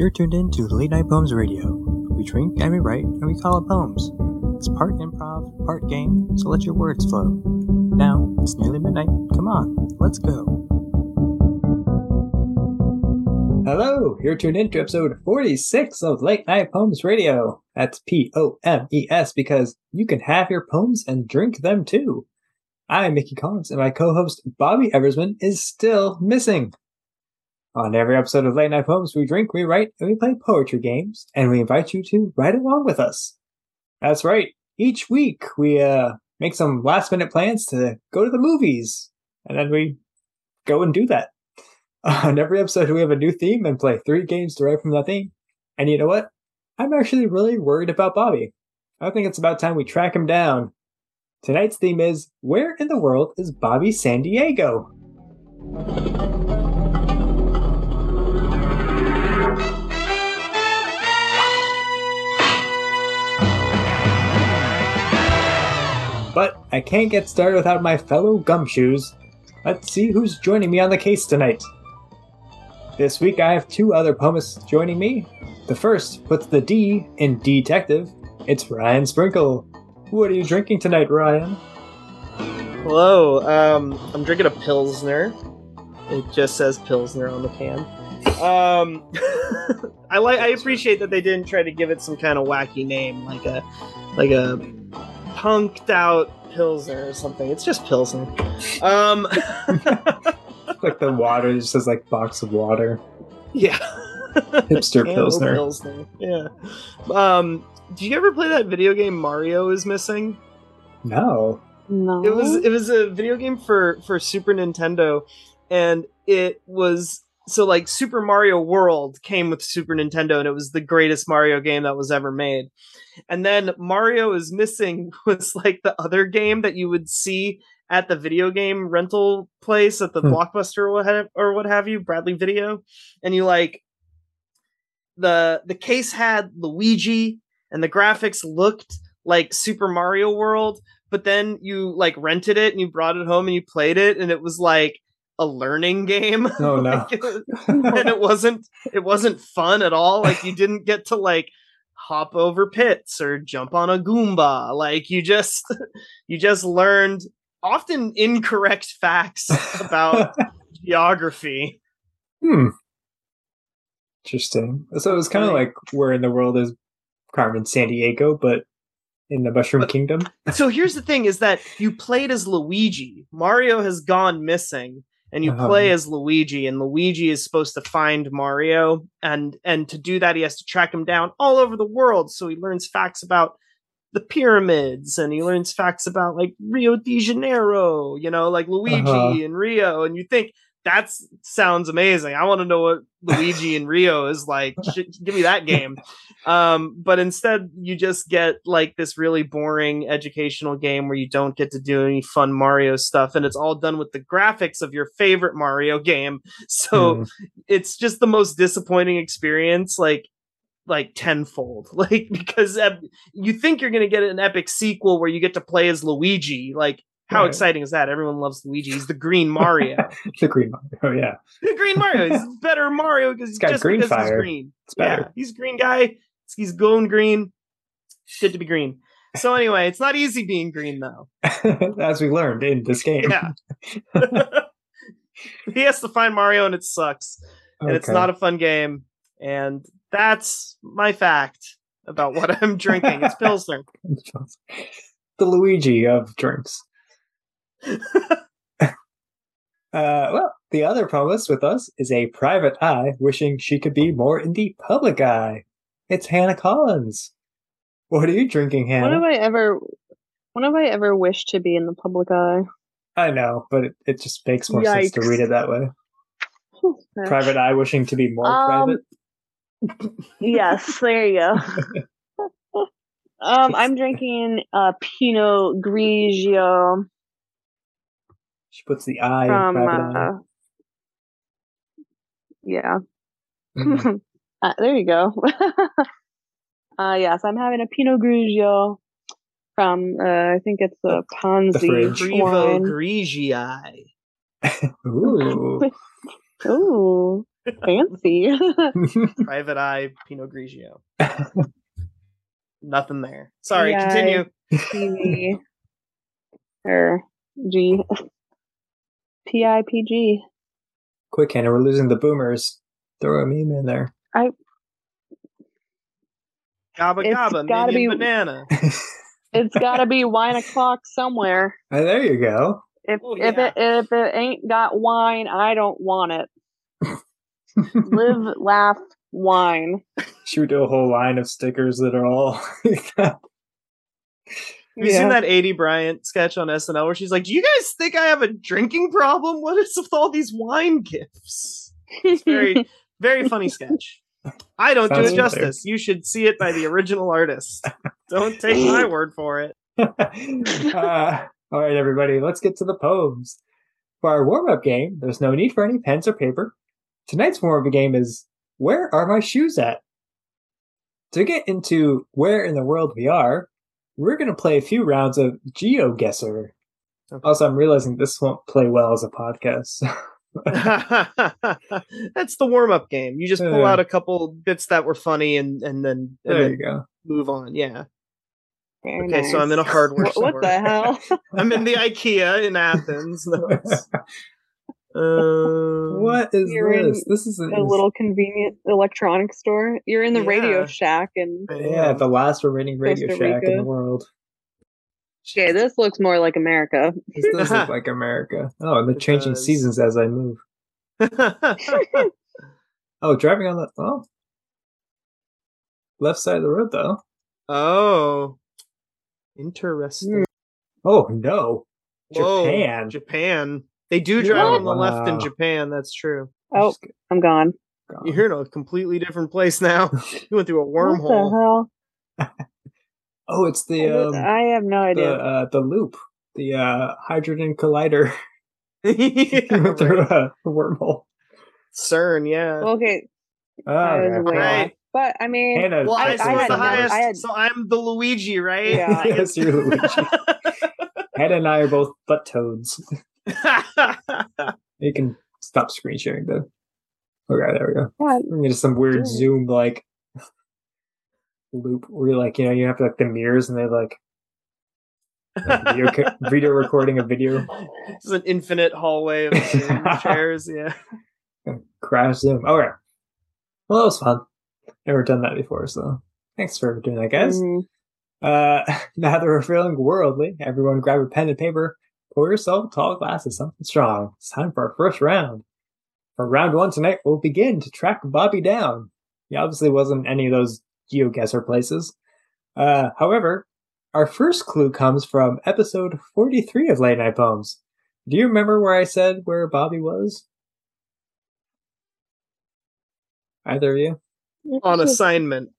You're tuned in to Late Night Poems Radio. We drink and we write and we call it poems. It's part improv, part game, so let your words flow. Now, it's nearly midnight. Come on, let's go. Hello, you're tuned in to episode 46 of Late Night Poems Radio. That's P O M E S because you can have your poems and drink them too. I'm Mickey Collins, and my co host Bobby Eversman is still missing. On every episode of Late Night Poems, we drink, we write, and we play poetry games, and we invite you to ride along with us. That's right. Each week, we uh, make some last minute plans to go to the movies, and then we go and do that. On every episode, we have a new theme and play three games derived from that theme. And you know what? I'm actually really worried about Bobby. I think it's about time we track him down. Tonight's theme is Where in the world is Bobby San Diego? But I can't get started without my fellow gumshoes. Let's see who's joining me on the case tonight. This week I have two other poemists joining me. The first puts the D in detective. It's Ryan Sprinkle. What are you drinking tonight, Ryan? Hello, um, I'm drinking a Pilsner. It just says Pilsner on the can. Um, I like. I appreciate that they didn't try to give it some kind of wacky name, like a, like a punked out Pilsner or something. It's just Pilsner. Um, like the water just says like box of water. yeah. Hipster Camel Pilsner. Pilsner. Yeah. Um, do you ever play that video game Mario is missing? No. No. It was it was a video game for for Super Nintendo, and it was so like Super Mario World came with Super Nintendo, and it was the greatest Mario game that was ever made. And then Mario is missing was like the other game that you would see at the video game rental place at the Hmm. Blockbuster or what have, or what have you, Bradley Video, and you like the the case had Luigi and the graphics looked like Super Mario World, but then you like rented it and you brought it home and you played it and it was like a learning game. Oh no. Like, and it wasn't it wasn't fun at all. Like you didn't get to like hop over pits or jump on a Goomba. Like you just you just learned often incorrect facts about geography. hmm. Interesting. So it was kind of like where in the world is Carmen Sandiego, but in the Mushroom But- Kingdom. So here's the thing is that you played as Luigi. Mario has gone missing and you Uh-huh. play as Luigi and Luigi is supposed to find Mario and and to do that he has to track him down all over the world so he learns facts about the pyramids and he learns facts about like Rio de Janeiro, you know, like Luigi Uh-huh. and Rio and you think that sounds amazing. I want to know what Luigi and Rio is like. Give me that game. Um, but instead, you just get like this really boring educational game where you don't get to do any fun Mario stuff, and it's all done with the graphics of your favorite Mario game. So Hmm. it's just the most disappointing experience, like like tenfold. Like because uh, you think you're gonna get an epic sequel where you get to play as Luigi, like. How Right. exciting is that? Everyone loves Luigi. He's the green Mario. the green Mario. Oh yeah. The green Mario. He's better Mario because got just green because he's fire. green. It's better. Yeah, he's a green guy. He's going green. Good to be green. So anyway, it's not easy being green though. As we learned in this game. Yeah. he has to find Mario and it sucks. And it's not a fun game. And that's my fact about what I'm drinking. It's Pilsner. the Luigi of drinks. uh, well, the other promise with us is a private eye wishing she could be more in the public eye. It's Hannah Collins. What are you drinking, Hannah? When have I ever? When have I ever wished to be in the public eye? I know, but it, it just makes more sense to read it that way. Private eye wishing to be more Um, private. Yes, there you go. um, I'm drinking uh, Pinot Grigio She puts the eye in from. private eye. Uh, yeah. Mhm. uh, there you go. uh, yes, I'm having a Pinot Grigio from. Uh, I think it's a Ponzi fridge. Grivo wine. Grigii. Ooh. Ooh. Fancy. Private Eye Pinot Grigio. Nothing there. Sorry, Yeah, continue. TV. Or G. P I P G. Quick, Hannah, we're losing the boomers. Throw a meme in there. Gabba It's gabba, gotta be- banana. It's got to be wine o'clock somewhere. There you go. If Oh, if yeah. it if it ain't got wine, I don't want it. Live, laugh, wine. Should we do a whole line of stickers that are all Have you seen that Aidy Bryant sketch on SNL where she's like, Do you guys think I have a drinking problem? What is with all these wine gifts? It's very, very funny sketch. I don't do it justice. You should see it by the original artist. Don't take my word for it. uh, all right, everybody, let's get to the poems. For our warm up game, there's no need for any pens or paper. Tonight's warm up game is Where Are My Shoes At? To get into where in the world we are, we're going to play a few rounds of GeoGuessr. Okay. Also, I'm realizing this won't play well as a podcast. That's the warm up game. You just pull Uh. out a couple bits that were funny and, and then, and there then you go. move on. Yeah. Very Okay, so I'm in a nice. hardware What, store. what the hell? I'm in the IKEA in Athens. No, it's- Um, what is You're in this? This is a little convenient electronic store. You're in the Yeah. Radio Shack, and Yeah, the last remaining Radio Costa Shack in the world. okay, this looks more like America. This does look like America. Oh, and the It changing does. seasons as I move. Oh, driving on the oh left side of the road though. oh, interesting. Oh no, Whoa, Japan. Japan. They do drive What? on the left in Japan. That's true. Oh, Just I'm gone. gone. You're in a completely different place now. You went through a What wormhole. the hell? Oh, it's the um, I have no the idea. uh, the loop, the uh, hydrogen collider Yeah, through right. a wormhole. CERN, yeah. okay, Oh, I okay. Right. But I mean, Hannah, Well, I, I- I had the highest, I had- so I'm the Luigi, right? Yeah. Yes, you're Luigi. Hannah and I are both butt toads. You can stop screen sharing though. Okay, there we go. yeah, We get some weird Yeah. zoom like loop where like you know you have like the mirrors and they like like, video co- video recording a video it's an infinite hallway of Zoom chairs. Yeah. crash zoom. Okay, well that was fun. Never done that before, so thanks for doing that, guys. mhm. Uh, now that we're feeling worldly, everyone grab a pen and paper, pour yourself a tall glass of something strong. It's time for our first round. For round one tonight, we'll begin to track Bobby down. He obviously wasn't any of those GeoGuessr places. Uh, however, our first clue comes from episode 43 of Late Night Poems. Do you remember where I said where Bobby was? Either of you? On assignment.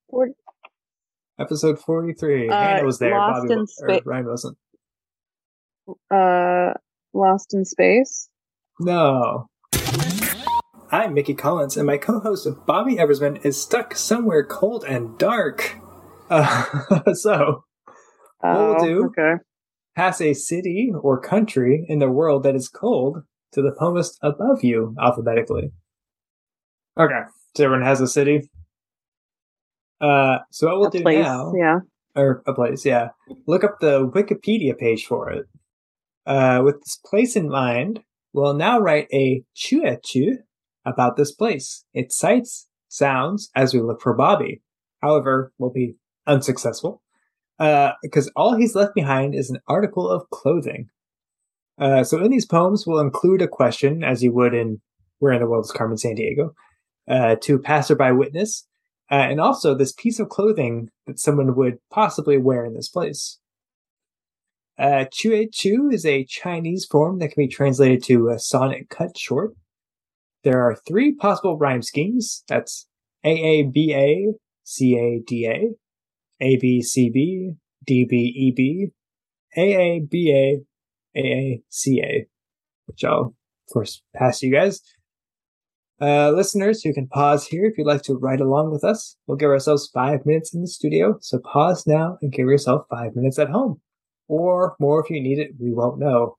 Episode 43. Uh, Hannah was there. Lost Bobby in wa- or Spa- Ryan wasn't. Uh, Lost in Space. No. I'm Mickey Collins, and my co-host Bobby Eversman is stuck somewhere cold and dark. Uh, so, What we'll Oh, do- Okay. pass a city or country in the world that is cold to the poemist above you alphabetically. Okay, so everyone has a city. Uh, so what we'll a do place. now, Yeah. or a place, yeah. Look up the Wikipedia page for it. Uh, with this place in mind, we'll now write a jueju about this place, its sights, sounds, as we look for Bobby. However, we'll be unsuccessful uh, because all he's left behind is an article of clothing. Uh, so in these poems, we'll include a question, as you would in Where in the World is Carmen Sandiego, uh, to passerby witness, uh, and also this piece of clothing that someone would possibly wear in this place. Uh, Chu is a Chinese form that can be translated to a sonnet cut short. There are three possible rhyme schemes. That's AABA, CADA, ABCB, DBEB, AABA, AACA, which I'll, of course, pass you guys. Uh, listeners, you can pause here if you'd like to write along with us. We'll give ourselves five minutes in the studio, so pause now and give yourself five minutes at home. Or more if you need it, we won't know.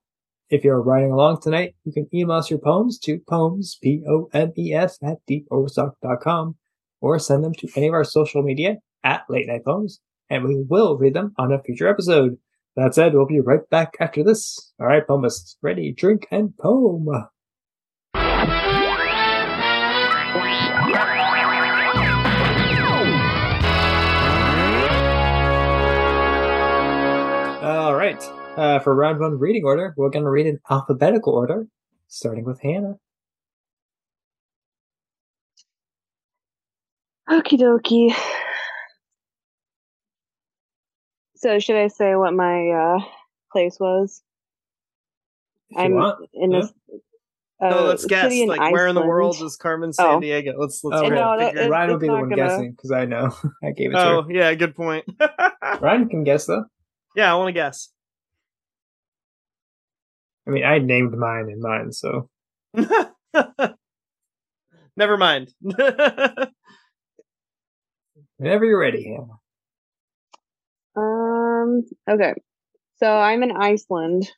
if you're writing along tonight, you can email us your poems to poems, P-O-M-E-S, at deepoverstock.com or send them to any of our social media at Late Night Poems, and we will read them on a future episode. That said, we'll be right back after this. All right, poemists, ready, drink, and poem. Uh, for round one reading order, we're going to read in alphabetical order, starting with Hannah. Okie dokie. So should I say what my uh, place was? If I'm want. in yeah. this. Uh, no, let's guess. city in Like, where in the world is Carmen San Oh. Diego? Let's let's Okay. No, that- figure it- it Ryan will be the one gonna- guessing because I know. I gave it Oh, to her. yeah, good point. Ryan can guess though. yeah, I want to guess. I mean, I named mine in mine, so Never mind. whenever you're ready, Hannah. Um. Okay. So I'm in Iceland.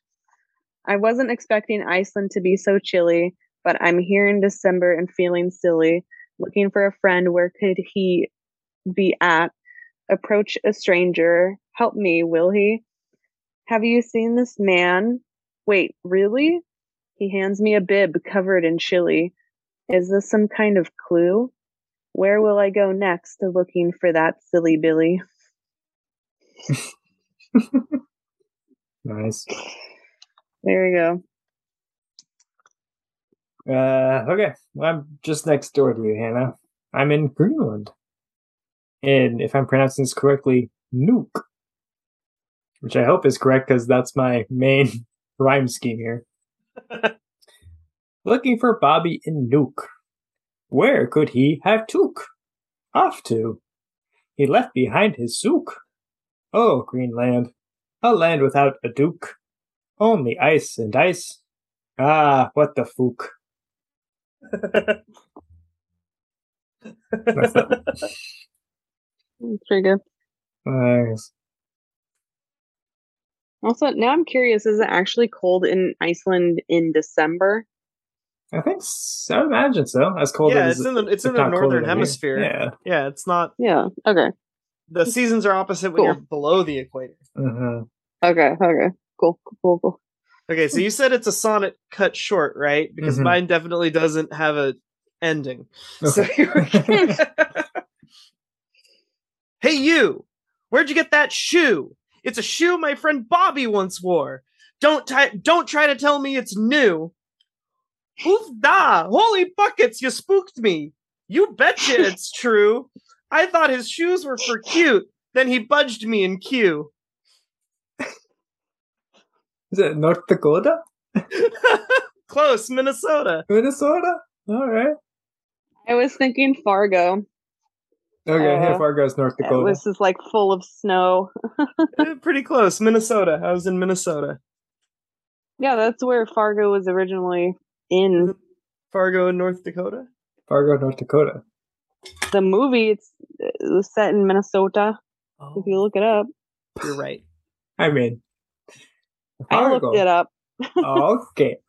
I wasn't expecting Iceland to be so chilly, but I'm here in December and feeling silly. Looking for a friend. Where could he be at? Approach a stranger. Help me, will he? Have you seen this man? Wait, really? He hands me a bib covered in chili. Is this some kind of clue? Where will I go next to looking for that silly Billy? Nice. There you go. Uh, okay. Well, I'm just next door to you, Hannah. I'm in Greenland. And if I'm pronouncing this correctly, Nuke. Which I hope is correct because that's my main rhyme scheme here. Looking for Bobby in Nuke. Where could he have took? Off to. He left behind his sook. Oh, Greenland. A land without a duke. Only ice and ice. Ah, what the fook. That's that. Pretty good. Uh, Also, now I'm curious: is it actually cold in Iceland in December? I think so. I imagine so. As cold yeah, as it's in the it's in the northern hemisphere. Yeah. Yeah, it's not. Yeah. Okay. The seasons are opposite when you're below the equator. Uh-huh. Okay. Okay. Cool. Cool. Cool. cool. Okay, so you said it's a sonnet cut short, right? Because Mhm. mine definitely doesn't have a ending. Okay. So here we go. hey, you! Where'd you get that shoe? It's a shoe my friend Bobby once wore. Don't ti- don't try to tell me it's new. Oof da! Holy buckets! You spooked me. You betcha it's true. I thought his shoes were for cute. Then he budged me in queue. Is it North Dakota? Close, Minnesota. Minnesota? All right. I was thinking Fargo. Okay, Uh, hey, Fargo's North It Dakota. This is like full of snow. Pretty close, Minnesota. I was in Minnesota. Yeah, that's where Fargo was originally in Fargo, in North Dakota. Fargo, North Dakota. the movie. It's it was set in Minnesota. Oh, If you look it up, you're right. I mean, I looked it up. okay.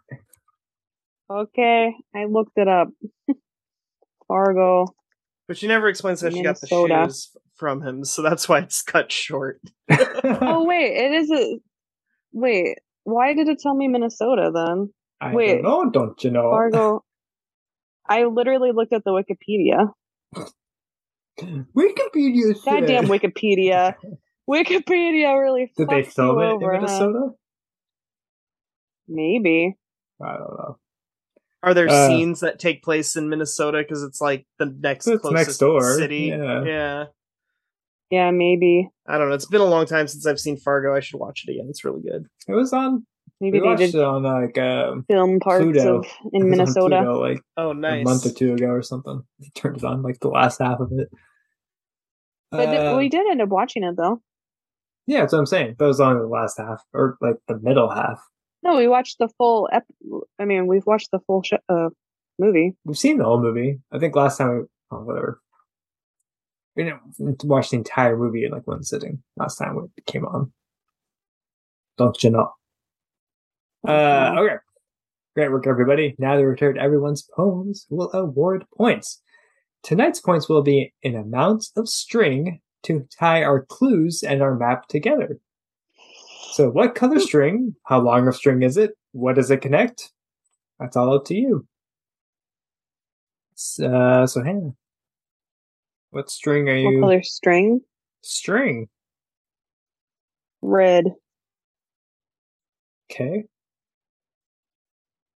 Okay, I looked it up. Fargo. But she never explains how she got the Minnesota. shoes from him, so that's why it's cut short. Oh wait, it is a. Wait, why did it tell me Minnesota then? I wait. don't know, don't you know? Fargo. I literally looked at the Wikipedia. Wikipedia says. Goddamn Wikipedia. Wikipedia really Did they fucks film it over, in huh? Minnesota? Maybe. I don't know. Are there Uh, scenes that take place in Minnesota because it's like the next closest next door, city? yeah. yeah. Yeah, maybe. I don't know. It's been a long time since I've seen Fargo. I should watch it again. It's really good. It was on. Maybe we they watched did it on like um, film parts Pluto. of in Minnesota. Pluto, like Oh, nice. a month or two ago or something. They turned it on like the last half of it. But th- Uh, we did end up watching it though. yeah, that's what I'm saying. But it was on the last half or like the middle half. No, we watched the full. Ep- I mean, we've watched the full sh- uh, movie. We've seen the whole movie. I think last time, we, oh, whatever. We didn't watch the entire movie in like one sitting. Last time it came on. Don't you know? Uh, okay. Great work, everybody. Now that we've returned everyone's poems, we'll award points. Tonight's points will be an amount of string to tie our clues and our map together. So, what color string? How long of string is it? What does it connect? That's all up to you. Uh, so, Hannah, what string are you? What color string? String. Red. Okay.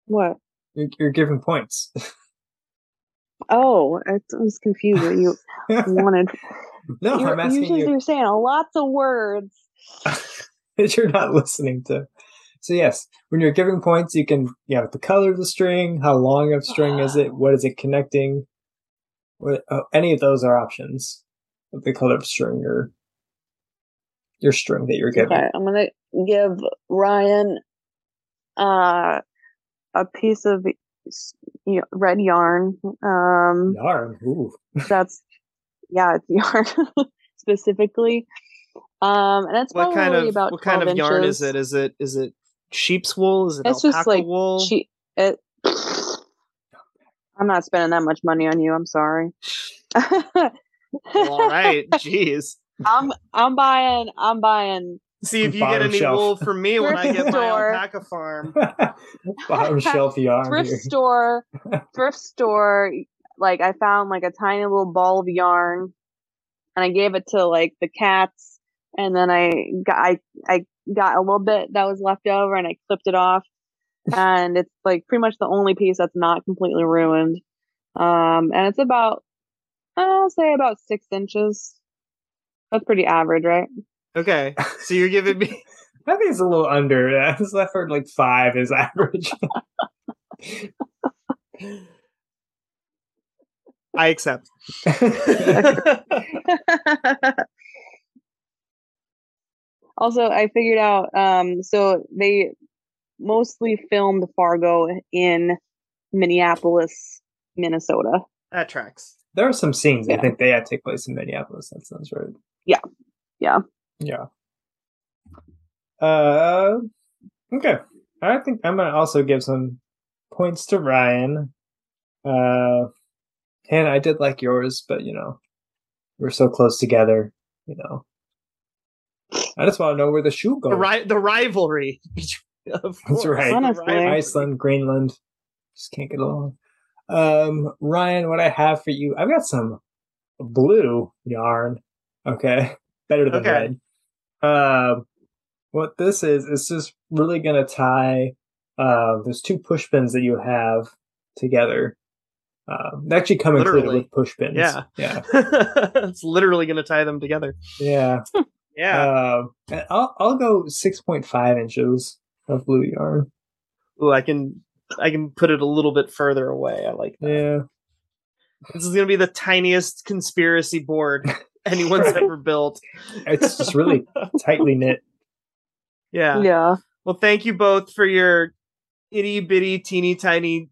What? You're, you're giving points. Oh, I was confused. What you wanted? no, you're, I'm asking you. you're saying lots of words. that you're not listening to. So yes, when you're giving points, you can you have the color of the string, how long of string is it, what is it connecting, what, oh, any of those are options. The color of string or your string that you're giving. Okay, I'm gonna give Ryan uh a piece of red yarn. Um, Yarn. Ooh. that's yeah, it's yarn specifically. Um, and it's What kind of about what kind 12 of yarn is it? Is it is it sheep's wool? Is it It's alpaca just like wool? she. It. I'm not spending that much money on you. I'm sorry. Well, all right, jeez. I'm I'm buying I'm buying See if you get any shelf. wool from me when I get my Store. alpaca farm. Bottom shelf yarn. thrift here. store thrift store like I found like a tiny little ball of yarn and I gave it to like the cats and then I got I, I got a little bit that was left over and I clipped it off and it's like pretty much the only piece that's not completely ruined. Um and it's about I'll say about six inches. That's pretty average, right? Okay, so you're giving me I think it's a little under. that. This left for like five is average. I accept. Also, I figured out um so they mostly filmed Fargo in Minneapolis, Minnesota. that tracks. there are some scenes I think they had take place in Minneapolis. That sounds right. Yeah. Yeah. Yeah. Uh, okay. I think I'm gonna also give some points to Ryan. Uh, and I did like yours, but you know, we're so close together. You know, I just want to know where the shoe goes. The ri- the rivalry. of That's course, right. Honestly. Iceland, Greenland, just can't get along. Um, Ryan, what I have for you, I've got some blue yarn. Okay, better than Okay. red. Um, what this is, is just really gonna tie. Uh, there's two push pins that you have together. Um, they actually come included with push pins. Yeah. yeah, it's literally going to tie them together. yeah. Yeah. Um, and I'll I'll go six point five inches of blue yarn. Ooh, I can I can put it a little bit further away. I like that. Yeah. This is going to be the tiniest conspiracy board anyone's ever built. It's just really tightly knit. Yeah. Yeah. Well, thank you both for your itty bitty, teeny tiny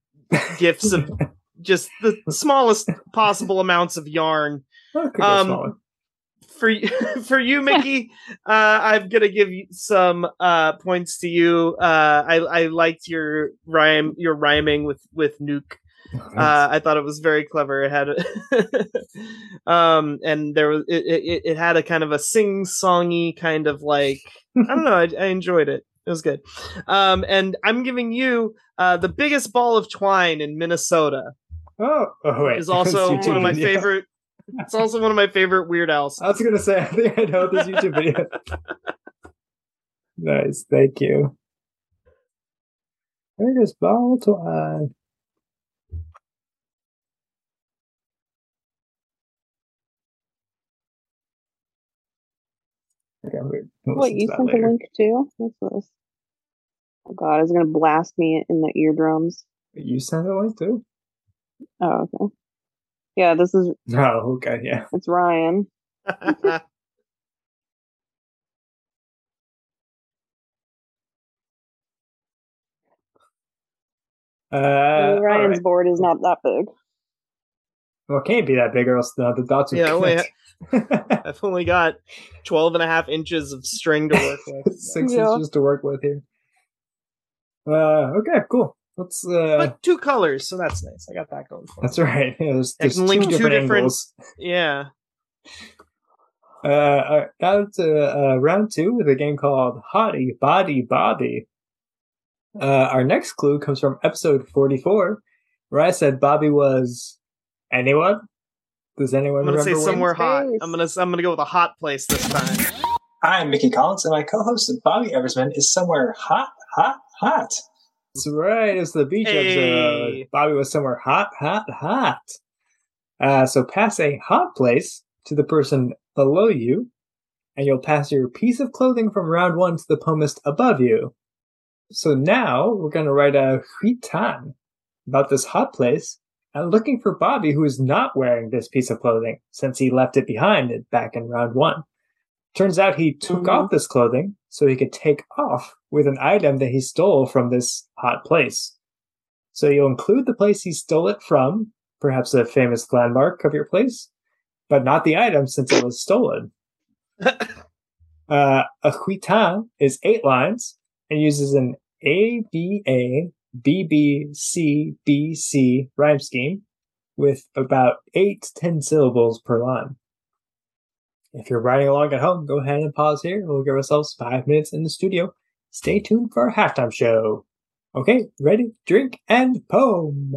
gifts of just the smallest possible amounts of yarn. Oh, could go Um, smaller. For you, for you, Mickey, uh, I'm gonna give some uh, points to you. Uh, I I liked your rhyme, your rhyming with with nuke. Uh, I thought it was very clever. It had, a um, and there was it, it. It had a kind of a sing songy kind of like I don't know. I, I enjoyed it. It was good. Um, and I'm giving you uh, the biggest ball of twine in Minnesota. oh, oh wait. Is also one of my favorite. It's also one of my favorite Weird Al's. I was gonna say, I think I know this YouTube video. nice, thank you. Biggest ball twine. Okay, wait. we'll Wait, you to that sent the link too? What's this? Oh god, it's gonna blast me in the eardrums. You sent a link too? Oh, okay. Yeah, this is Oh, okay, yeah. it's Ryan. Uh, Ryan's alright. board is not that big. Well, it can't be that big, or else the, the dots would Yeah, only connect. I've only got 12 and a half inches of string to work with. Six Yeah. inches to work with here. Uh, okay, cool. Let's. Uh, but two colors, so that's nice. I got that going for me. that's right. Yeah, there's, I there's can two link two different different- angles. Yeah. Uh, uh, now to uh, round two with a game called Hottie Body Bobby. Uh, our next clue comes from episode 44, where I said Bobby was anyone. Does anyone I'm gonna say remember when? somewhere hot. I'm gonna I'm gonna go with a hot place this time. I'm Mickey Collins, and my co-host Bobby Eversman is somewhere hot, hot, hot. That's right. It's the beach episode. Bobby was somewhere hot, hot, hot. Uh, so pass a hot place to the person below you, and you'll pass your piece of clothing from round one to the poemist above you. So now we're going to write a huitain about this hot place and looking for Bobby, who is not wearing this piece of clothing since he left it behind back in round one. Turns out he took Mhm. off this clothing so he could take off with an item that he stole from this hot place. So you'll include the place he stole it from, perhaps a famous landmark of your place, but not the item since it was stolen. Uh, a huitain is eight lines and uses an A B A B B C B C rhyme scheme with about eight to ten syllables per line. If you're riding along at home, go ahead and pause here. We'll give ourselves five minutes in the studio. Stay tuned for our halftime show. Okay, ready, drink, and poem.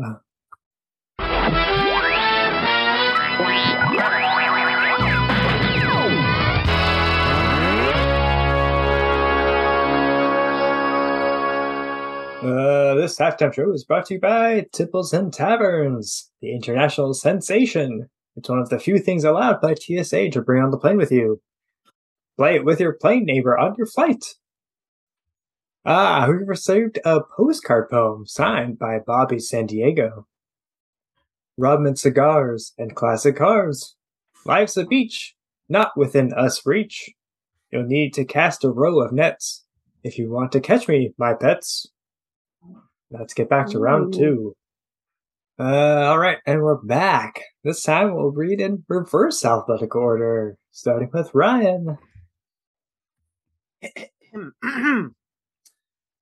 Uh, this halftime show is brought to you by Tipples and Taverns, the international sensation. It's one of the few things allowed by TSA to bring on the plane with you. Play it with your plane neighbor on your flight. Ah, we received a postcard poem signed by Bobby San Diego. Rum and cigars and classic cars. Life's a beach, not within us reach. You'll need to cast a row of nets if you want to catch me, my pets. Let's get back to round two. Uh, all right, and we're back. This time we'll read in reverse alphabetical order, starting with Ryan.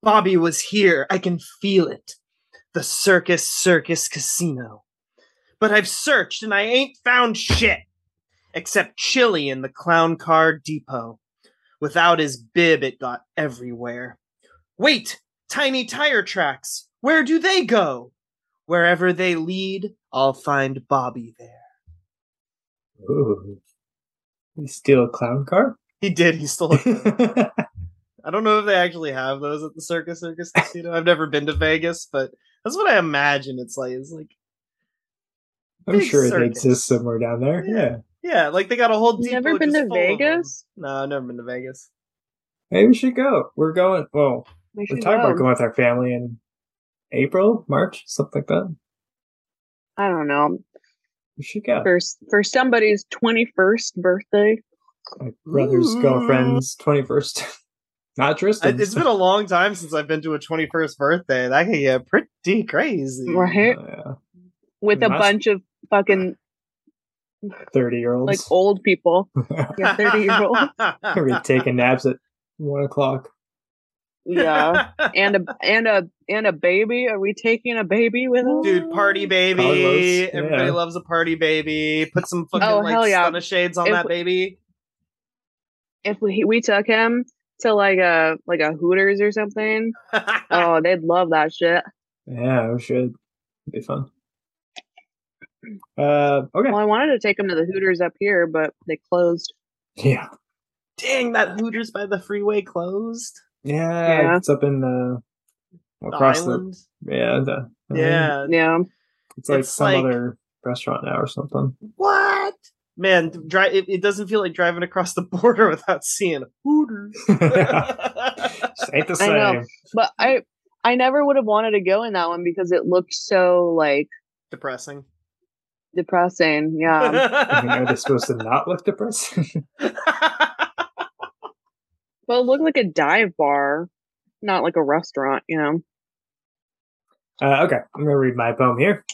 Bobby was here. I can feel it. The Circus Circus Casino. But I've searched and I ain't found shit. Except Chili in the Clown Car Depot. Without his bib, it got everywhere. Wait! Tiny tire tracks. Where do they go? Wherever they lead, I'll find Bobby there. Ooh. You steal a clown car? He did. He stole it. I don't know if they actually have those at the Circus Circus Casino. I've never been to Vegas, but that's what I imagine it's like. It's like, I'm Big sure it circus. exists somewhere down there. Yeah. Yeah. yeah, like they got a whole You never been to full of 'em. Vegas? No, I've never been to Vegas. Maybe we should go. We're going, well, We we're talking go. about going with our family in April, March, something like that. I don't know. We should go. For for somebody's twenty first birthday. My brother's Ooh. girlfriend's 21st. Not I, Tristan's. it's been a long time since I've been to a 21st birthday. That can get pretty crazy. Right. Oh, yeah. with a bunch of fucking 30 year olds. like old people. Yeah, thirty year old. Gonna taking naps at 1 o'clock. Yeah, and a and a and a baby. Are we taking a baby with us? Dude, party baby. Carlos, Everybody yeah. loves a party baby. Put some fucking Oh, like hell yeah. stunner shades on If- that baby. If we we took him to like a like a Hooters or something, oh, they'd love that shit. Yeah, we should. It'd be fun. Uh, okay. Well, I wanted to take him to the Hooters up here, but they closed. Yeah. Dang, that Hooters by the freeway closed. Yeah, Yeah. it's up in the The across island. the yeah the yeah. Yeah, It's like It's some like- other restaurant now or something. What? Man, drive. it, it doesn't feel like driving across the border without seeing Hooters. Ain't the I know. same. but I I never would have wanted to go in that one because it looked so like Depressing. depressing. Yeah, I mean, are they supposed to not look depressing? well, it looked like a dive bar, not like a restaurant. You know. uh, okay, I'm gonna read my poem here.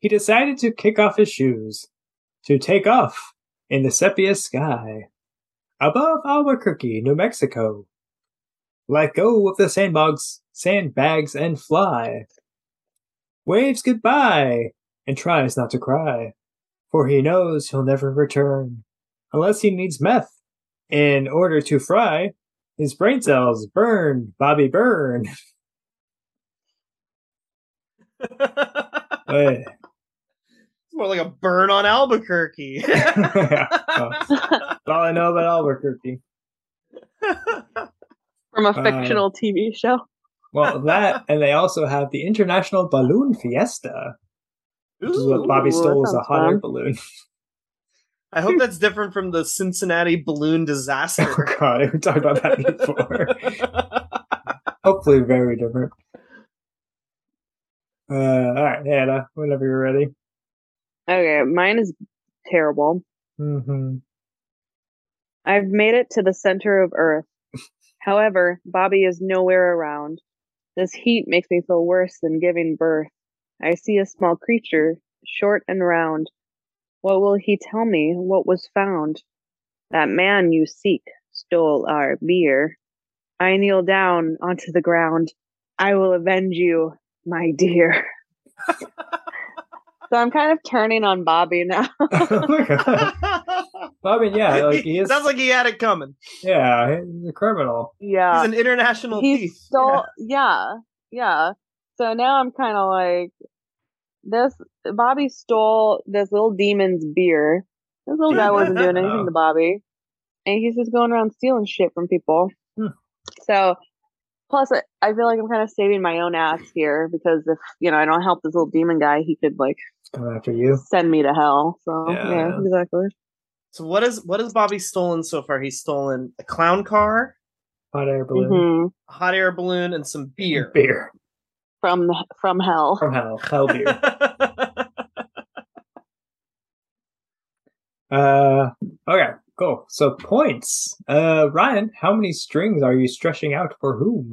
He decided to kick off his shoes, to take off in the sepia sky, above Albuquerque, New Mexico. let go of the sandbags, sandbags and fly. Waves goodbye and tries not to cry, for he knows he'll never return unless he needs meth in order to fry his brain cells. Burn, Bobby, burn. Hey. It's more like a burn on Albuquerque. Yeah, well, that's all I know about Albuquerque. From a Uh, fictional TV show. Well, that, and they also have the International Balloon Fiesta, which is what Bobby Ooh, stole as a sounds hot air balloon. I hope that's different from the Cincinnati balloon disaster. oh disaster. god, we talked about that before. Hopefully, very different. Uh, all right, Anna, whenever you're ready. Okay, mine is terrible. hmm I've made it to the center of Earth. However, Bobby is nowhere around. This heat makes me feel worse than giving birth. I see a small creature, short and round. What will he tell me? What was found? That man you seek stole our beer. I kneel down onto the ground. I will avenge you, my dear. so I'm kind of turning on Bobby now. oh my I mean, yeah, like he is. Sounds like he had it coming. yeah, he's a criminal. yeah. He's an international he thief. stole yeah yeah so now i'm kind of like this bobby stole this little demon's beer this little guy wasn't doing anything to bobby and he's just going around stealing shit from people Hmm. so plus I, I feel like i'm kind of saving my own ass here because if you know i don't help this little demon guy he could like Coming after you. send me to hell so Yeah. yeah, exactly So what is what has Bobby stolen so far? He's stolen a clown car, Hot air balloon. hmm hot air balloon, and some beer. Beer. From from hell From hell. Hell beer. Uh, okay, cool. So points. Uh, Ryan, how many strings are you stretching out for whom?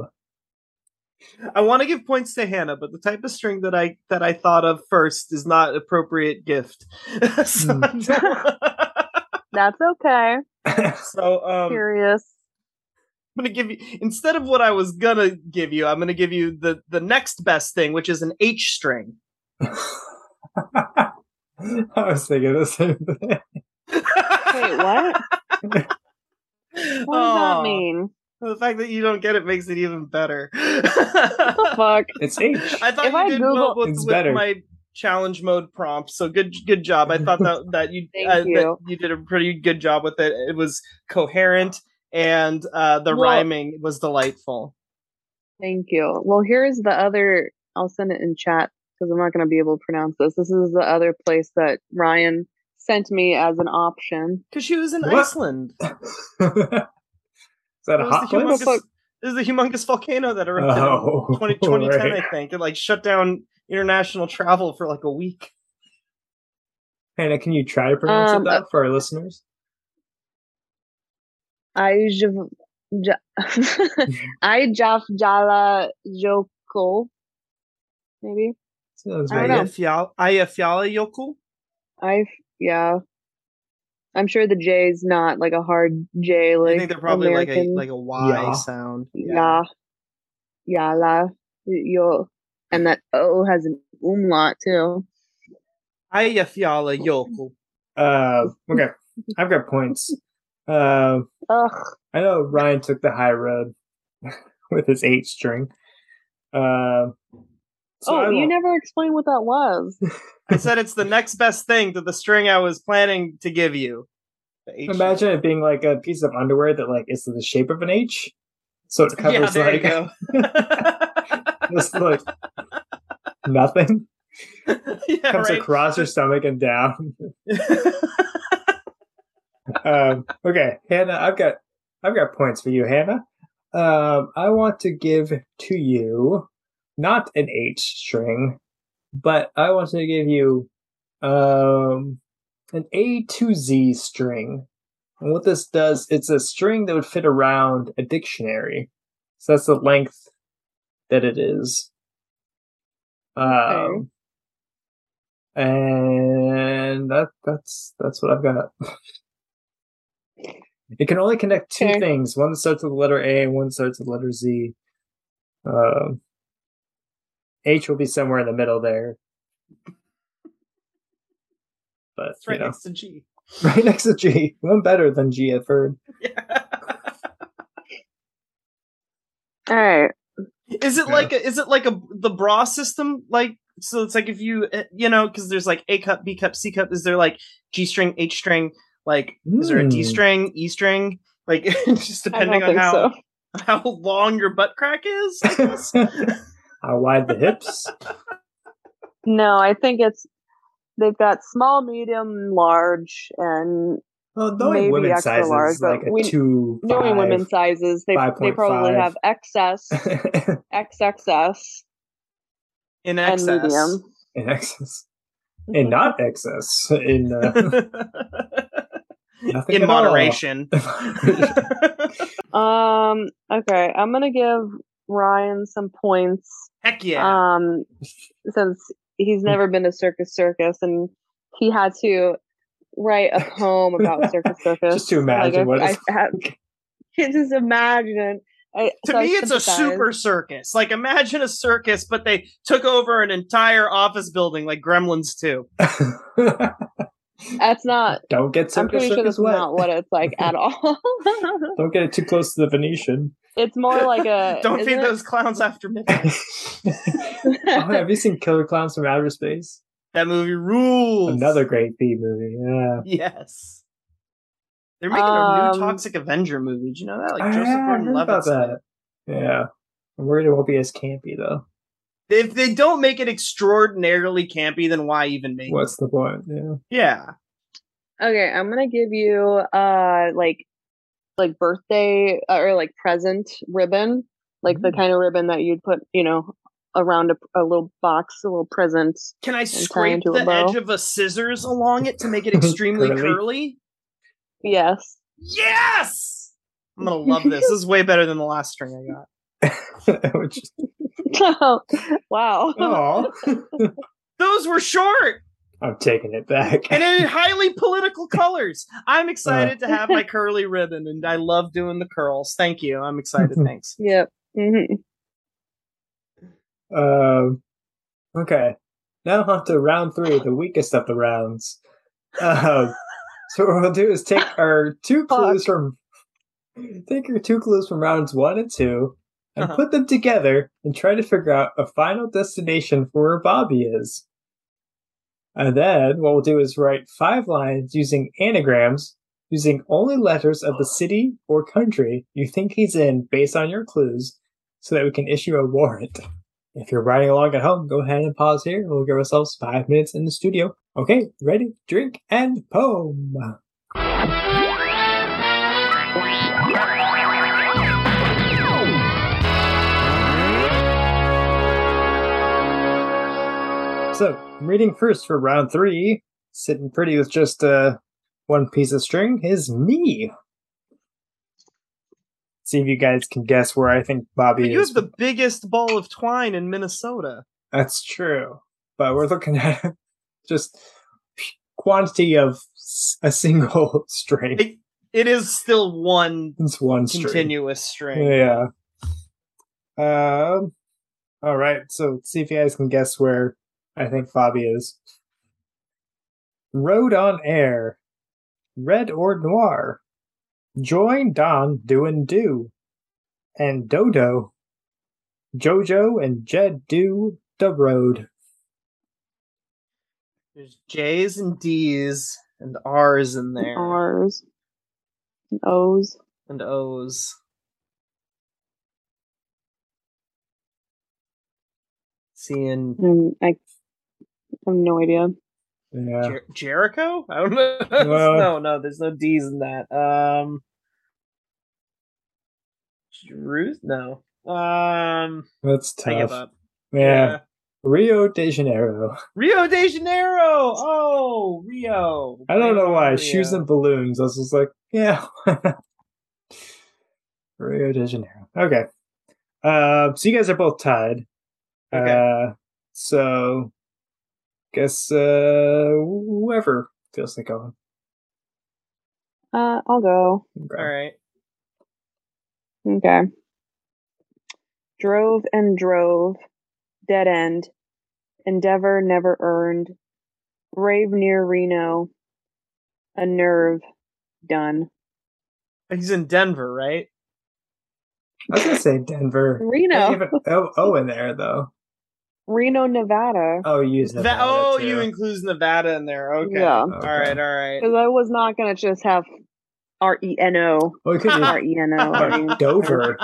I want to give points to Hannah, but the type of string that I that I thought of first is not appropriate gift. so, Hmm. that's okay so um, curious I'm gonna give you instead of what I was gonna give you, I'm gonna give you the the next best thing, which is an H string. I was thinking the same thing. wait what what does that mean The fact that you don't get it makes it even better. the fuck It's H. I thought If you I did Google- well with, It's with my challenge mode prompt. So good, good job. I thought that that you Thank uh, that you. you did a pretty good job with it. It was coherent and uh, the Well- rhyming was delightful. Thank you. Well, here's the other. I'll send it in chat because I'm not going to be able to pronounce this. This is the other place that Ryan sent me as an option. Because she was in What? Iceland. Is that a was hot the place? humongous, this is the humongous volcano that erupted Oh, in 20, 2010, right. I think. It like shut down international travel for like a week. Hannah, can you try to pronounce Um, it though for our listeners? I jav- Jaf Jala Joko. Maybe Sounds I don't know. good. Eyjafjall- Eyjafjalla I yeah. I'm sure the J is not like a hard J like I think they're probably American. like a like a Y Yeah. sound. yeah. yeah. Yala yo and that O has an umlaut too. Eyjafjalla Jökull. Uh, okay, I've got points. Uh, Ugh. I know Ryan took the high road with his eight string. Uh, so oh, you never explained what that was. I said it's the next best thing to the string I was planning to give you. The H- Imagine it being like a piece of underwear that like is the shape of an H, so it covers there like you go. just like nothing. yeah, Comes right. across your stomach and down. Um, okay, Hannah, I've got I've got points for you, Hannah. Um, I want to give to you not an H string, but I want to give you um an A to Z string. And what this does, it's a string that would fit around a dictionary. So that's the length that it is. Um, and that that's that's what I've got. It can only connect two Okay. things: one starts with the letter A and one starts with the letter Z. Um, H will be somewhere in the middle there. But It's right you know, next to G. right next to G, one better than G at third. Yeah. All right. Is it Yeah. like a, is it like a the bra system like so it's like if you uh, you know because there's like A cup B cup C cup is there like G string H string like is there a D Hmm. string E string like just depending on how so. how long your butt crack is I guess How wide the hips? No, I think it's they've got small, medium, large, and Well, knowing Maybe women's extra sizes large, like but a we- two. knowing women's sizes, they they probably 5.5. have XS, XXS, in and excess. medium. in excess, and not excess in uh, nothing in moderation. Um. Okay, I'm gonna give Ryan some points. Heck yeah. Um, since he's never been to Circus Circus and he had to write a poem about Circus Circus. Just to imagine I, what I, it's have, just imagine. I, to so me, it's a super circus. Like, imagine a circus, but they took over an entire office building, like Gremlins 2. That's not. Don't get I'm circus pretty sure circus that's wet. not what it's like at all. Don't get it too close to the Venetian. it's more like a. Don't isn't feed it- those clowns after midnight. oh, have you seen Killer Clowns from Outer Space? that movie rules. Another great B movie. Yeah. Yes. They're making a Um, new Toxic Avenger movie. Do you know that? Like Joseph I heard Gordon-Levitt's about that. Yeah. I'm worried it won't be as campy though. If they don't make it extraordinarily campy, then why even make What's the point? Yeah. Yeah. Okay, I'm gonna give you uh like like birthday uh, or like present ribbon, like the Mm. kind of ribbon that you'd put, you know, around a, a little box, a little present. Can I scrape the edge of a scissors along it to make it extremely Curly. curly? Yes. Yes! I'm gonna love this. This is way better than the last string I got. Which, wow. oh, Those were short I'm taking it back. and in highly political colors. I'm excited to have my curly ribbon and I love doing the curls. Thank you. I'm excited. Thanks. Yep. Mm-hmm. Um, okay. Now on to round three, the weakest of the rounds. Um, so what we'll do is take our two Fuck. clues from take your two clues from rounds one and two and Uh-huh. put them together and try to figure out a final destination for where Bobby is. And then what we'll do is write five lines using anagrams, using only letters of the city or country you think he's in based on your clues, so that we can issue a warrant. If you're riding along at home, go ahead and pause here. We'll give ourselves five minutes in the studio. Okay, ready, drink, and poem. So, I'm reading first for round three. Sitting pretty with just uh, one piece of string is me. See if you guys can guess where I think Bobby But you is. have the biggest ball of twine in Minnesota. That's true. But we're looking at just quantity of a single string. It, it is still one It's one string. continuous string. Yeah. Um. All right. So see if you guys can guess where I think Bobby is. Road on air. Red or noir. Join Don doing do. And Dodo. Jojo and Jed do the road. There's J's and D's and R's in there. R's. and O's. And O's. Seeing Um, I have no idea. Yeah. Jer- Jericho? I don't know. Well- no, no, there's no D's in that. Um Ruth? No. Um That's I give tough. up. Yeah. Rio de Janeiro. Rio de Janeiro. Oh, Rio. I don't know why. Rio. Shoes and balloons. I was just like, yeah. Rio de Janeiro. Okay. Uh, so you guys are both tied. Okay. Uh, so guess uh, whoever feels like going. Uh, I'll go. Okay. All right. Okay. Drove and drove. Dead end. Endeavor never earned. Brave near Reno. A nerve. Done. He's in Denver, right? I was gonna say Denver. Reno. You have an O, o in there though. Reno, Nevada. Oh, you use That, Nevada, oh, too. you includes Nevada in there. Okay. Yeah. All right. All right. Because I was not going to just have R E N O. Well, we could use R E N O. I Dover.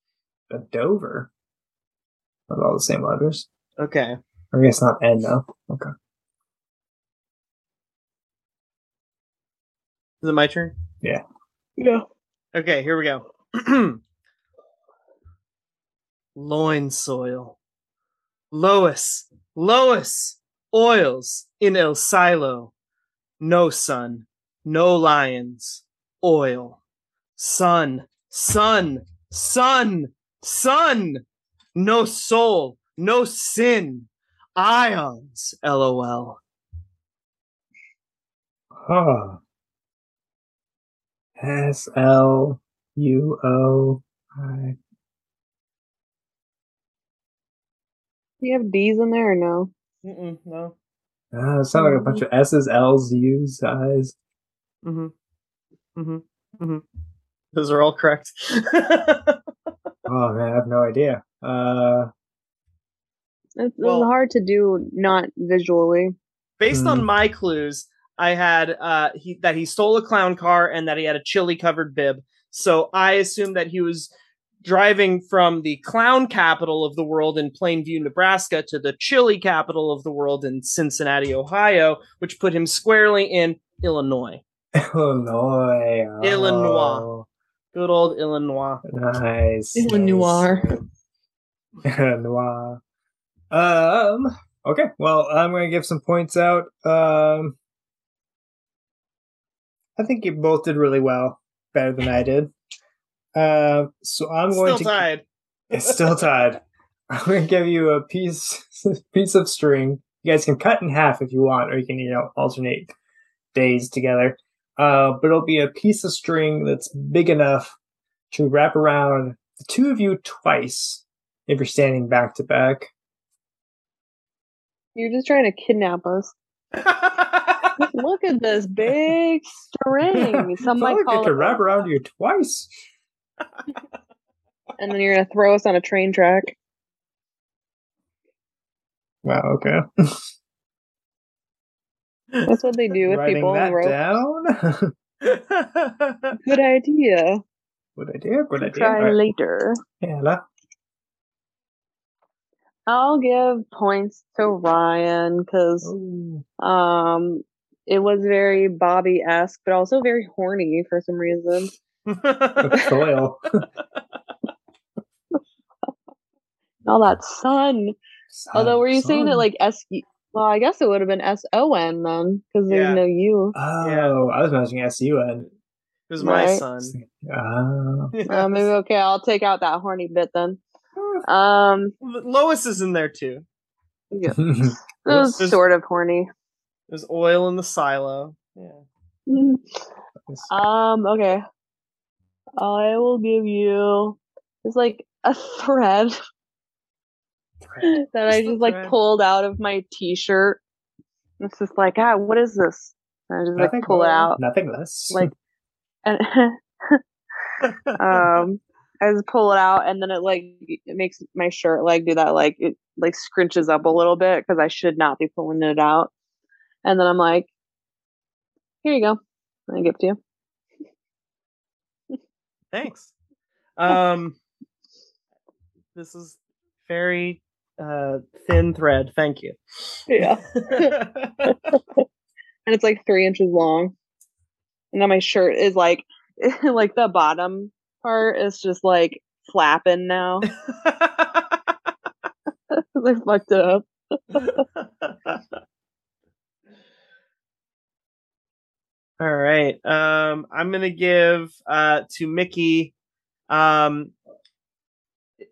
A Dover. With all the same letters. Okay. I guess not N though. Okay. Is it my turn? Yeah. Yeah. Okay, here we go. Loin soil. Lois, Lois, oils in El Silo. No sun, no lions, oil. Sun, sun, sun, sun. No soul, no sin. Ions, lol. Huh. S L U O I. Do you have D's in there or no? Mm-mm, no. Uh, it sounds like a bunch of S's, L's, U's, I's. Mm-hmm. Mm-hmm. Mm-hmm. Those are all correct. Oh man, I have no idea. Uh, It's, Well- hard to do not visually. Based on Hmm. my clues, I had uh he that he stole a clown car and that he had a chili covered bib. So I assumed that he was driving from the clown capital of the world in Plainview, Nebraska to the chili capital of the world in Cincinnati, Ohio, which put him squarely in Illinois. Illinois. oh, Illinois. Good old Illinois. Nice. Illinois. nice. Illinois. Um. Okay. Well, I'm going to give some points out. Um. I think you both did really well, better than I did. Uh, so I'm going Still to. tied. It's still tied. I'm going to give you a piece piece of string. You guys can cut in half if you want, or you can you know alternate days together. Uh, but it'll be a piece of string that's big enough to wrap around the two of you twice if you're standing back to back. You're just trying to kidnap us. Look at this big string. Some It's might call it can it wrap around you twice. And then you're gonna throw us on a train track. Wow. Okay. That's what they do with Writing people that down. Good idea. Good idea. Good idea. Try right. later. Hannah. I'll give points to Ryan because um it was very Bobby esque, but also very horny for some reason. Good soil. All that sun. Although, were you saying it Son. like S? Well, I guess it would have been S O N then, because there's Yeah. no U. Oh, Yeah. I was imagining S U N. It was my Right. son. Uh, maybe okay. I'll take out that horny bit then. Um, Lois is in there too. yeah, it was There's- sort of horny. There's oil in the silo. Yeah. Um, okay. I will give you it's like a thread that I Just like thread. pulled out of my t-shirt. It's just like, ah, what is this? And I just Nothing like pull it out, Nothing less. like, and um, I just pull it out, and then it like it makes my shirt like do that like it like scrunches up a little bit because I should not be pulling it out. And then I'm like, here you go. I give it to you. Thanks. Um, this is very uh thin thread. Thank you. Yeah. and it's like three inches long. And then my shirt is like, like the bottom part is just like flapping now. I fucked it up. All right. Um, I'm gonna give uh to Mickey. Um,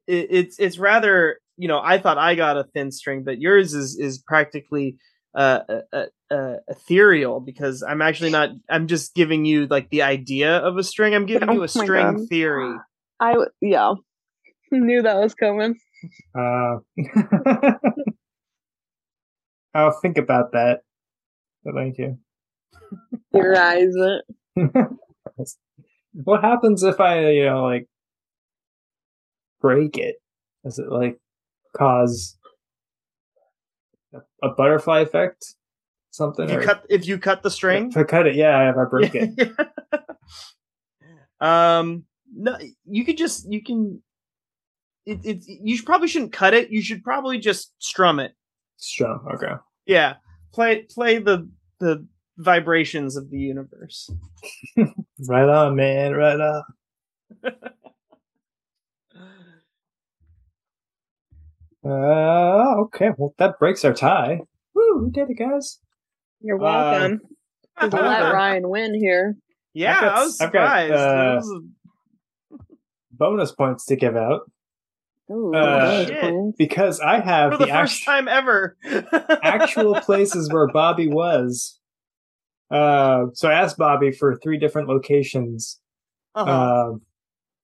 it, it's it's rather you know I thought I got a thin string, but yours is is practically uh, uh, uh, ethereal because I'm actually not. I'm just giving you like the idea of a string. I'm giving Oh you a string God. theory. I w- yeah, knew that was coming. Uh, I'll think about that. But thank you. Your eyes. it. what happens if I, you know, like break it? Does it like cause a, a butterfly effect? Something? If you or- cut if you cut the string, If I cut it, yeah. If I break it, um, no, you could just you can. It, it you should, probably shouldn't cut it. You should probably just strum it. strum. Okay. Yeah, play play the the vibrations of the universe. Right on, man. Right on. Uh, okay. Well, that breaks our tie. Woo, we did it, guys. You're Uh, welcome. Just let Ryan win here. yeah, I've got- I was I've got, surprised. uh, was a- Bonus points to give out Ooh, Uh, Shit. because I have for the, the, first act- time ever. actual places where Bobby was. Uh, so I asked Bobby for three different locations. Uh-huh. Um,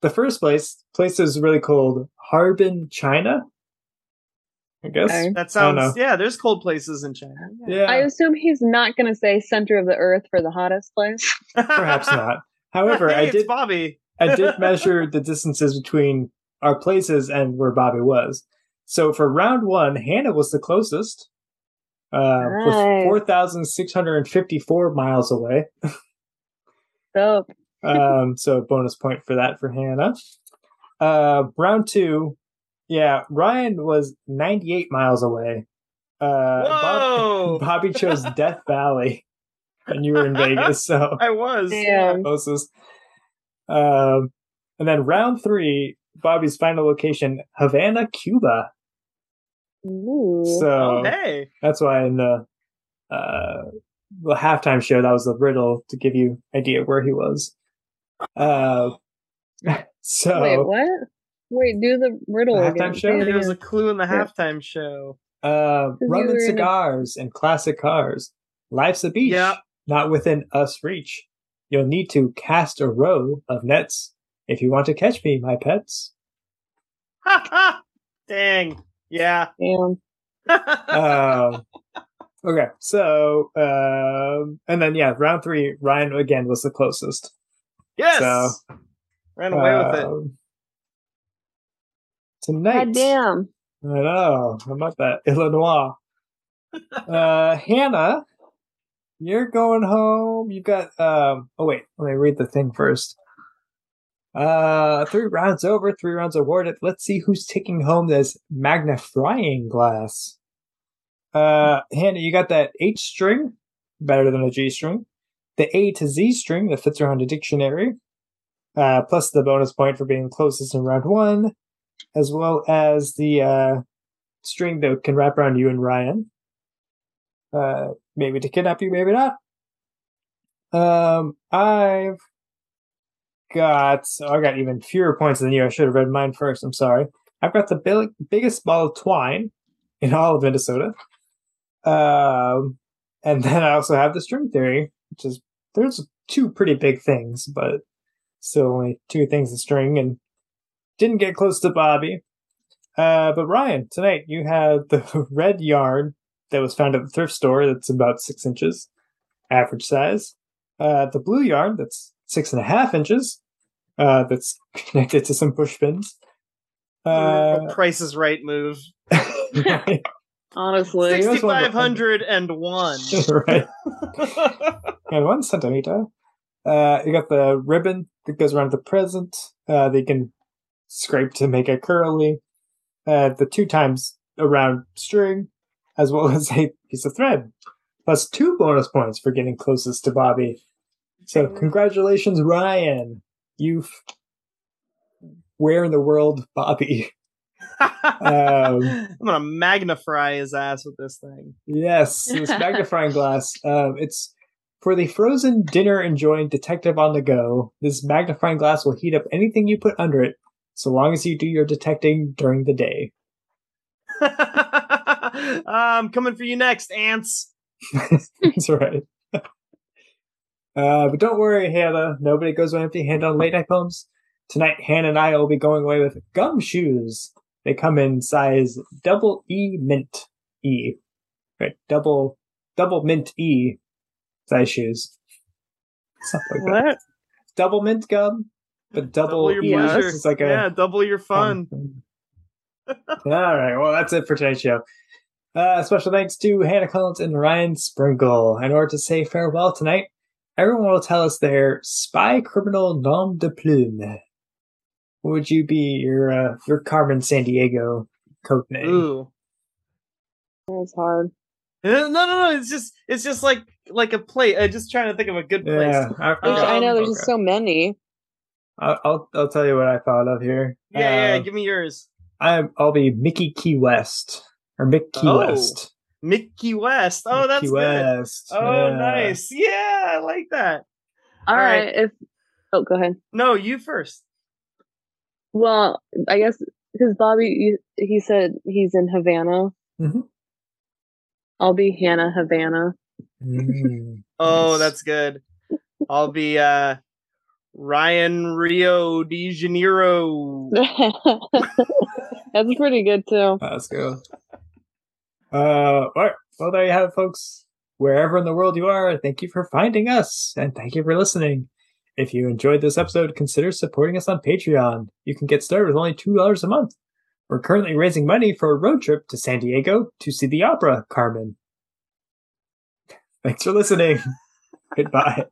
the first place place is really called Harbin, China. I guess. Okay. that sounds yeah. There's cold places in China. Yeah, I assume he's not going to say center of the earth for the hottest place. perhaps not. However, Hey, I did Bobby. I did measure the distances between our places and where Bobby was. So for round one, Hannah was the closest, uh, with Nice. four thousand six hundred and fifty-four miles away. Dope. um, so bonus point for that for Hannah. Uh, round two, yeah, Ryan was 98 miles away. Uh, Whoa! Bob- Bobby chose Death Valley, and you were in Vegas, so I was. Damn. closest. Um, and then round three, Bobby's final location, Havana, Cuba. Ooh. So Oh, hey. that's why in the uh, the halftime show that was the riddle to give you idea of where he was. Uh, so Wait, what? Wait, do the riddle The halftime Say show? it There was a clue in the Yeah. halftime show. Uh, 'Cause you rum and were a- cigars and classic cars. Life's a beach, Yeah. not within us reach. You'll need to cast a row of nets if you want to catch me, my pets. Ha ha! Dang. Yeah. Damn. Um, okay, so um, and then yeah, round three, Ryan again was the closest. yes. so, Ran away with it. Um, Tonight, God damn. I know. How about that? Illinois. uh, Hannah, you're going home. You've got. Um, oh wait, let me read the thing first. Uh, three rounds over, three rounds awarded. Let's see who's taking home this magnifying glass. Uh, Hannah, you got that H string, better than a G string. The A to Z string that fits around a dictionary. Uh, plus the bonus point for being closest in round one, as well as the uh, string that can wrap around you and Ryan. Uh, maybe to kidnap you, maybe not. Um, I've got so I got even fewer points than you. I should have read mine first. I'm sorry. I've got the big, biggest ball of twine in all of Minnesota. Um, and then I also have the string theory, which is there's two pretty big things, but still only two things to string, and didn't get close to Bobby. Uh, but Ryan, tonight you had the red yarn that was found at the thrift store that's about six inches, average size. Uh, the blue yarn that's six and a half inches, uh, that's connected to some push pins. Uh, Price is right move. Honestly. sixty five hundred and one. right. and one centimeter. Uh, you got the ribbon that goes around the present. Uh, they can scrape to make it curly. Uh, the two times around string, as well as a piece of thread. Plus two bonus points for getting closest to Bobby. So congratulations, Ryan. You've where in the world, Bobby? Um, I'm gonna magnify his ass with this thing. Yes, this magnifying glass. Um, it's for the frozen dinner enjoying detective on the go. This magnifying glass will heat up anything you put under it, so long as you do your detecting during the day. I'm coming for you next, ants. That's right. Uh, but don't worry, Hannah. Nobody goes away empty handed on late night poems. Tonight, Hannah and I will be going away with gum shoes. They come in size double E mint E. Right, double double mint E size shoes. Something like that. Double mint gum, but double, Double your E. pleasure. It's like a yeah, double your fun. All right. Well, that's it for tonight's show. Uh, special thanks to Hannah Collins and Ryan Sprinkle. In order to say farewell tonight, everyone will tell us their spy criminal nom de plume. What would you be your uh, your Carmen Sandiego code name? Ooh. That's hard. No, no, no. It's just, it's just like, like a plate. I'm just trying to think of a good place. Yeah, I, Um, I know there's just so many. I'll, I'll I'll tell you what I thought of here. Yeah, yeah. Uh, Give me yours. I'm I'll be Mickey Key West or Mick Key Oh, West. Mickey West. Oh, that's Key good. West. Oh, yeah. nice. Yeah, I like that. All All right. right. If oh, go ahead. No, you first. Well, I guess because Bobby, he said he's in Havana. Mhm. I'll be Hannah Havana. Mm. Oh, Nice. that's good. I'll be uh Ryan Rio de Janeiro. That's pretty good too. Let's go. Uh, all right. Well, there you have it, folks. Wherever in the world you are, thank you for finding us and thank you for listening. If you enjoyed this episode, consider supporting us on Patreon. You can get started with only $2 a month. We're currently raising money for a road trip to San Diego to see the opera, Carmen. Thanks for listening. Goodbye.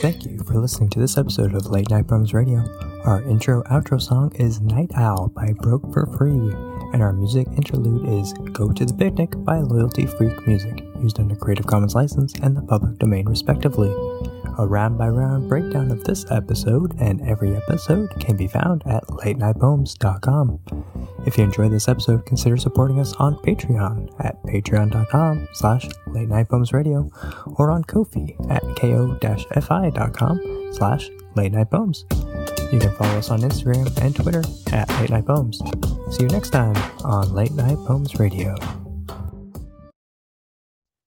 Thank you for listening to this episode of Late Night Poems Radio. Our intro outro song is Night Owl by Broke for Free, and our music interlude is Go to the Picnic by Loyalty Freak Music, used under Creative Commons license and the public domain respectively. A round by round breakdown of this episode and every episode can be found at latenightpoems.com. If you enjoyed this episode, consider supporting us on Patreon at patreon.com slash late night poems radio or on Ko-fi at ko-fi.com slash late night poems. You can follow us on Instagram and Twitter at late night poems. See you next time on Late Night Poems Radio.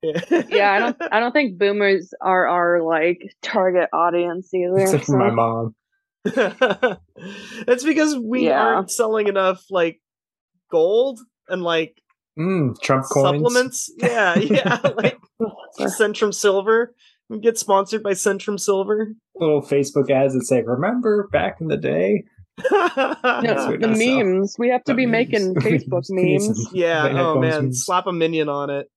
Yeah, I don't. I don't think boomers are our like target audience either. Except for my mom. That's because we Yeah. aren't selling enough like gold and like Mm, Trump coins. supplements. Yeah, yeah, like Centrum Silver. We get sponsored by Centrum Silver. Little Facebook ads that say, remember back in the day? No, the I saw. memes. We have to The be memes. making Facebook Memes. memes. yeah. Oh man, memes. slap a minion on it.